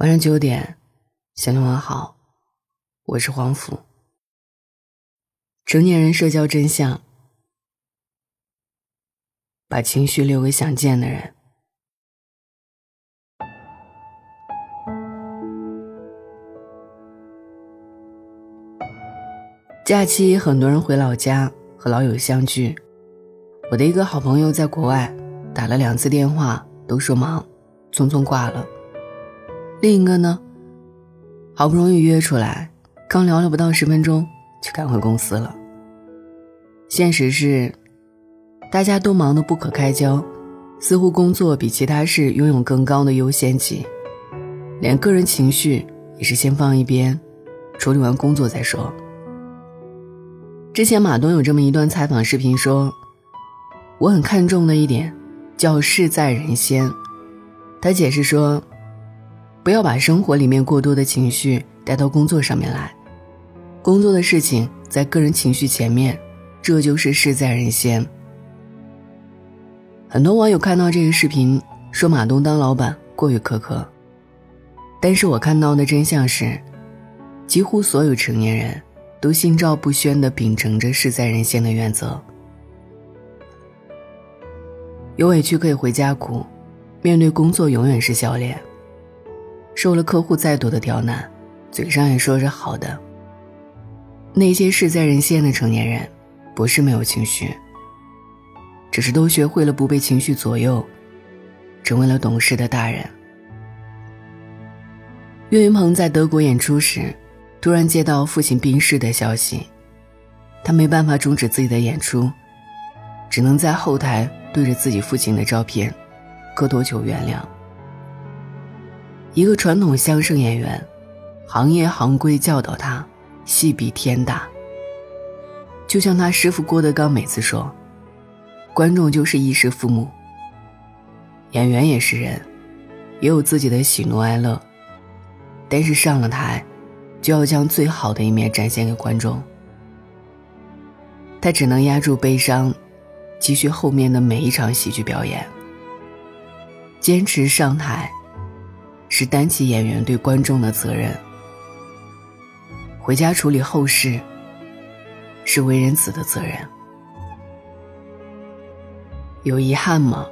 晚上九点，向你问好，我是黄甫。成年人社交真相：把情绪留给想见的人。假期，很多人回老家和老友相聚。我的一个好朋友在国外，打了两次电话，都说忙，匆匆挂了。另一个呢，好不容易约出来，刚聊了不到十分钟，就赶回公司了。现实是，大家都忙得不可开交，似乎工作比其他事拥有更高的优先级，连个人情绪也是先放一边，处理完工作再说。之前马东有这么一段采访视频说：“我很看重的一点，叫事在人先。”他解释说。不要把生活里面过多的情绪带到工作上面来，工作的事情在个人情绪前面，这就是事在人先。很多网友看到这个视频，说马东当老板过于苛刻，但是我看到的真相是，几乎所有成年人都心照不宣地秉承着事在人先的原则。有委屈可以回家哭，面对工作永远是笑脸。受了客户再多的刁难，嘴上也说着好的。那些事在人先的成年人，不是没有情绪，只是都学会了不被情绪左右，成为了懂事的大人。岳云鹏在德国演出时，突然接到父亲病逝的消息，他没办法终止自己的演出，只能在后台对着自己父亲的照片，磕头求原谅。一个传统相声演员，行业行规教导他，戏比天大。就像他师傅郭德纲每次说：“观众就是衣食父母。”演员也是人，也有自己的喜怒哀乐，但是上了台，就要将最好的一面展现给观众。他只能压住悲伤，继续后面的每一场喜剧表演，坚持上台。是担起演员对观众的责任，回家处理后事。是为人子的责任。有遗憾吗？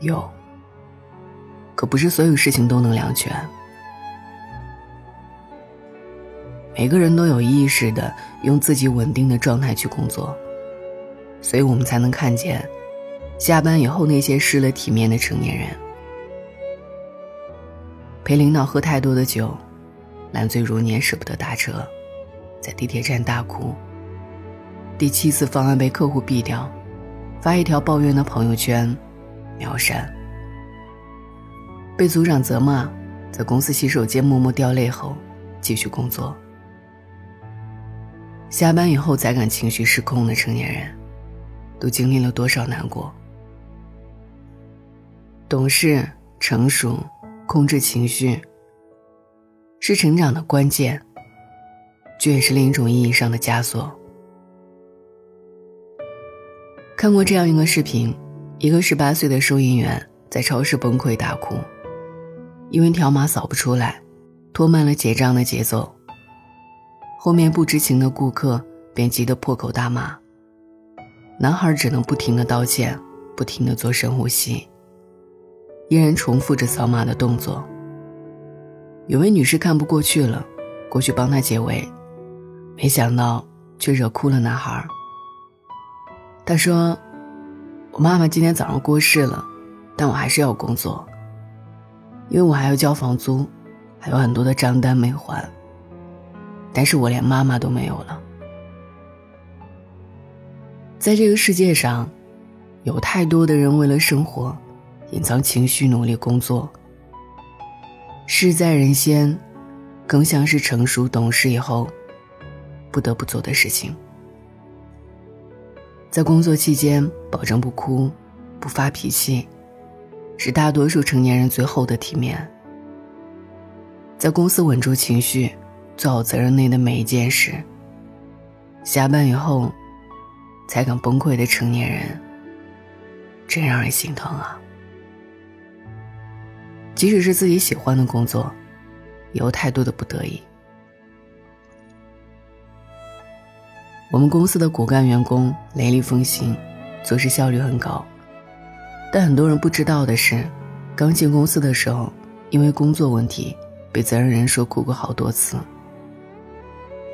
有。可不是所有事情都能两全。每个人都有意识的用自己稳定的状态去工作，所以我们才能看见，下班以后那些失了体面的成年人。陪领导喝太多的酒，烂醉如泥，舍不得打车，在地铁站大哭。第七次方案被客户毙掉，发一条抱怨的朋友圈，秒删。被组长责骂，在公司洗手间默默掉泪后，继续工作。下班以后才敢情绪失控的成年人，都经历了多少难过？懂事成熟。控制情绪是成长的关键，这也是另一种意义上的枷锁。看过这样一个视频：一个十八岁的收银员在超市崩溃大哭，因为条码扫不出来，拖慢了结账的节奏。后面不知情的顾客便急得破口大骂，男孩只能不停的道歉，不停的做深呼吸。依然重复着扫码的动作。有位女士看不过去了，过去帮他解围，没想到却惹哭了男孩。他说：“我妈妈今天早上过世了，但我还是要工作，因为我还要交房租，还有很多的账单没还。但是我连妈妈都没有了。在这个世界上，有太多的人为了生活。”隐藏情绪，努力工作。事在人先，更像是成熟懂事以后不得不做的事情。在工作期间，保证不哭，不发脾气，是大多数成年人最后的体面。在公司稳住情绪，做好责任内的每一件事。下班以后才敢崩溃的成年人，真让人心疼啊！即使是自己喜欢的工作，也有太多的不得已。我们公司的骨干员工雷厉风行，做事效率很高。但很多人不知道的是，刚进公司的时候，因为工作问题，被责任人说哭过好多次。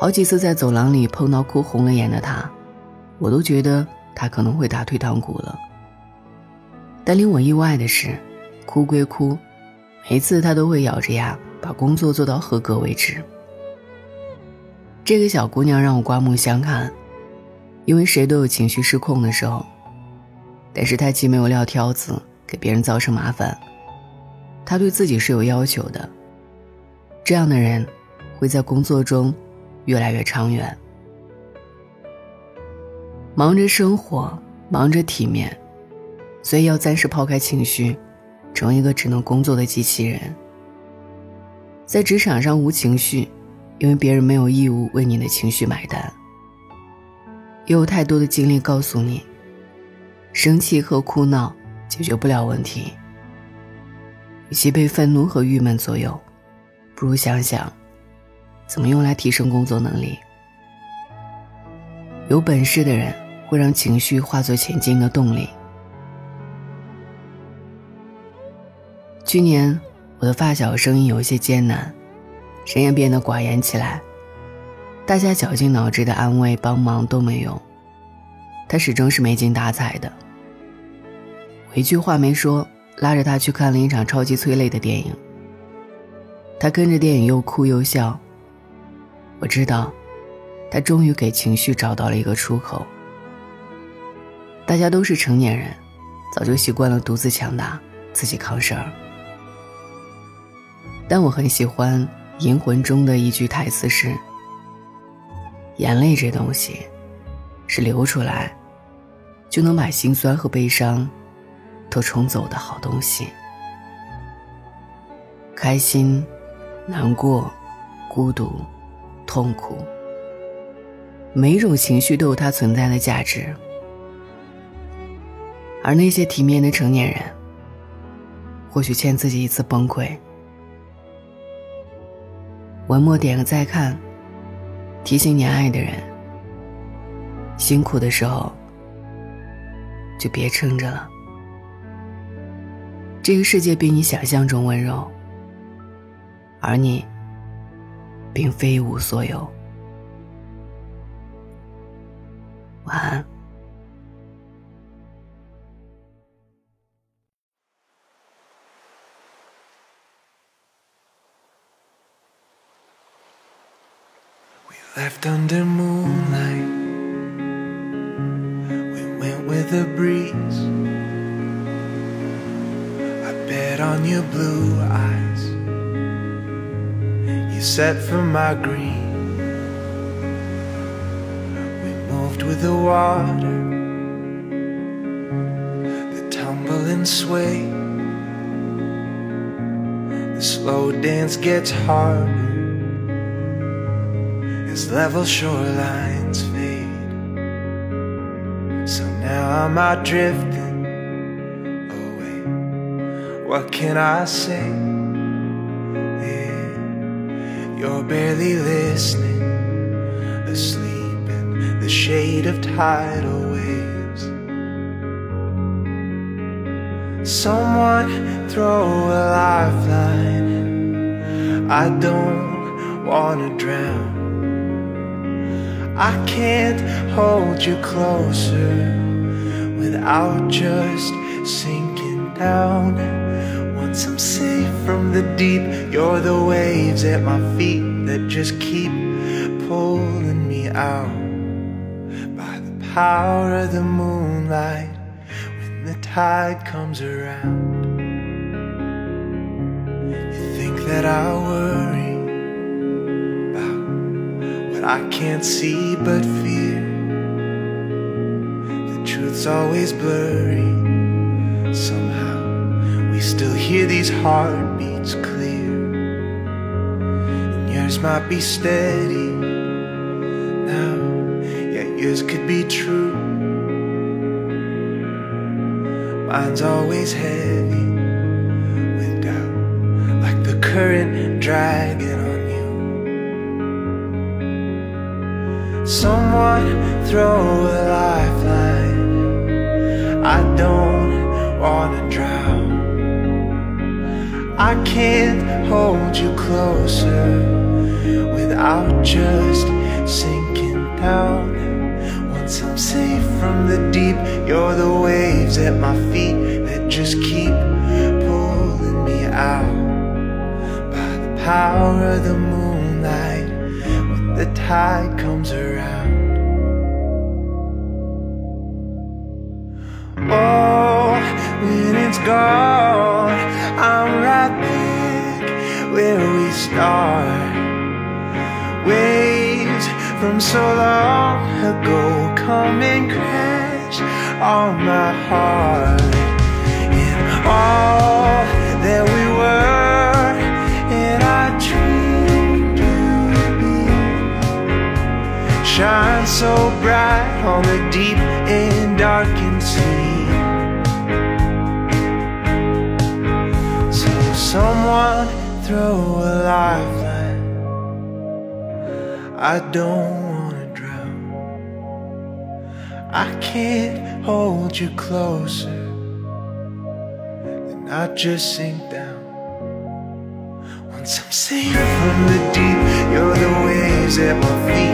好几次在走廊里碰到哭红了眼的他，我都觉得他可能会打退堂鼓了。但令我意外的是，哭归哭，每次他都会咬着牙把工作做到合格为止。这个小姑娘让我刮目相看，因为谁都有情绪失控的时候，但是她既没有撂挑子给别人造成麻烦，她对自己是有要求的。这样的人会在工作中越来越长远。忙着生活，忙着体面，所以要暂时抛开情绪，成为一个只能工作的机器人。在职场上无情绪。因为别人没有义务为你的情绪买单，也有太多的经历告诉你，生气和哭闹解决不了问题。与其被愤怒和郁闷左右，不如想想，怎么用来提升工作能力。有本事的人会让情绪化作前进的动力。去年，我的发小生意有些艰难。谁也变得寡言起来，大家绞尽脑汁的安慰帮忙都没用，他始终是没精打采的。我一句话没说，拉着他去看了一场超级催泪的电影。他跟着电影又哭又笑。我知道，他终于给情绪找到了一个出口。大家都是成年人，早就习惯了独自强大，自己扛事儿。但我很喜欢。《银魂》中的一句台词是：“眼泪这东西，是流出来，就能把心酸和悲伤都冲走的好东西。开心、难过、孤独、痛苦，每一种情绪都有它存在的价值。而那些体面的成年人，或许欠自己一次崩溃。”文末点个再看，提醒你爱的人，辛苦的时候就别撑着了。这个世界比你想象中温柔，而你并非一无所有。晚安。Left under moonlight, we went with the breeze. I bet on your blue eyes, you set for my green. We moved with the water, the tumble and sway. The slow dance gets harder as level shorelines fade. So now I'm out drifting away. What can I say? Yeah, you're barely listening, asleep in the shade of tidal waves. Someone throw a lifeline. I don't wanna drown. I can't hold you closer without just sinking down. Once I'm safe from the deep, you're the waves at my feet that just keep pulling me out. By the power of the moonlight, when the tide comes around, you think that I worry I can't see but fear. The truth's always blurry. Somehow we still hear these heartbeats clear. And yours might be steady now, yet yours could be true. Mine's always heavy with doubt. current dragging on you. Someone throw a lifeline. I don't wanna drown. I can't hold you closer without just sinking down. Once I'm safe from the deep, you're the waves at my feet that just keep pulling me out. By the power of the when the tide comes around. Oh, when it's gone, I'm right back where we start. Waves from so long ago come and crash on my heart. So bright on the deep and darkened sea. So someone throw a lifeline. I don't wanna drown. I can't hold you closer, and I just sink down. Once I'm safe from the deep, you're the waves at my feet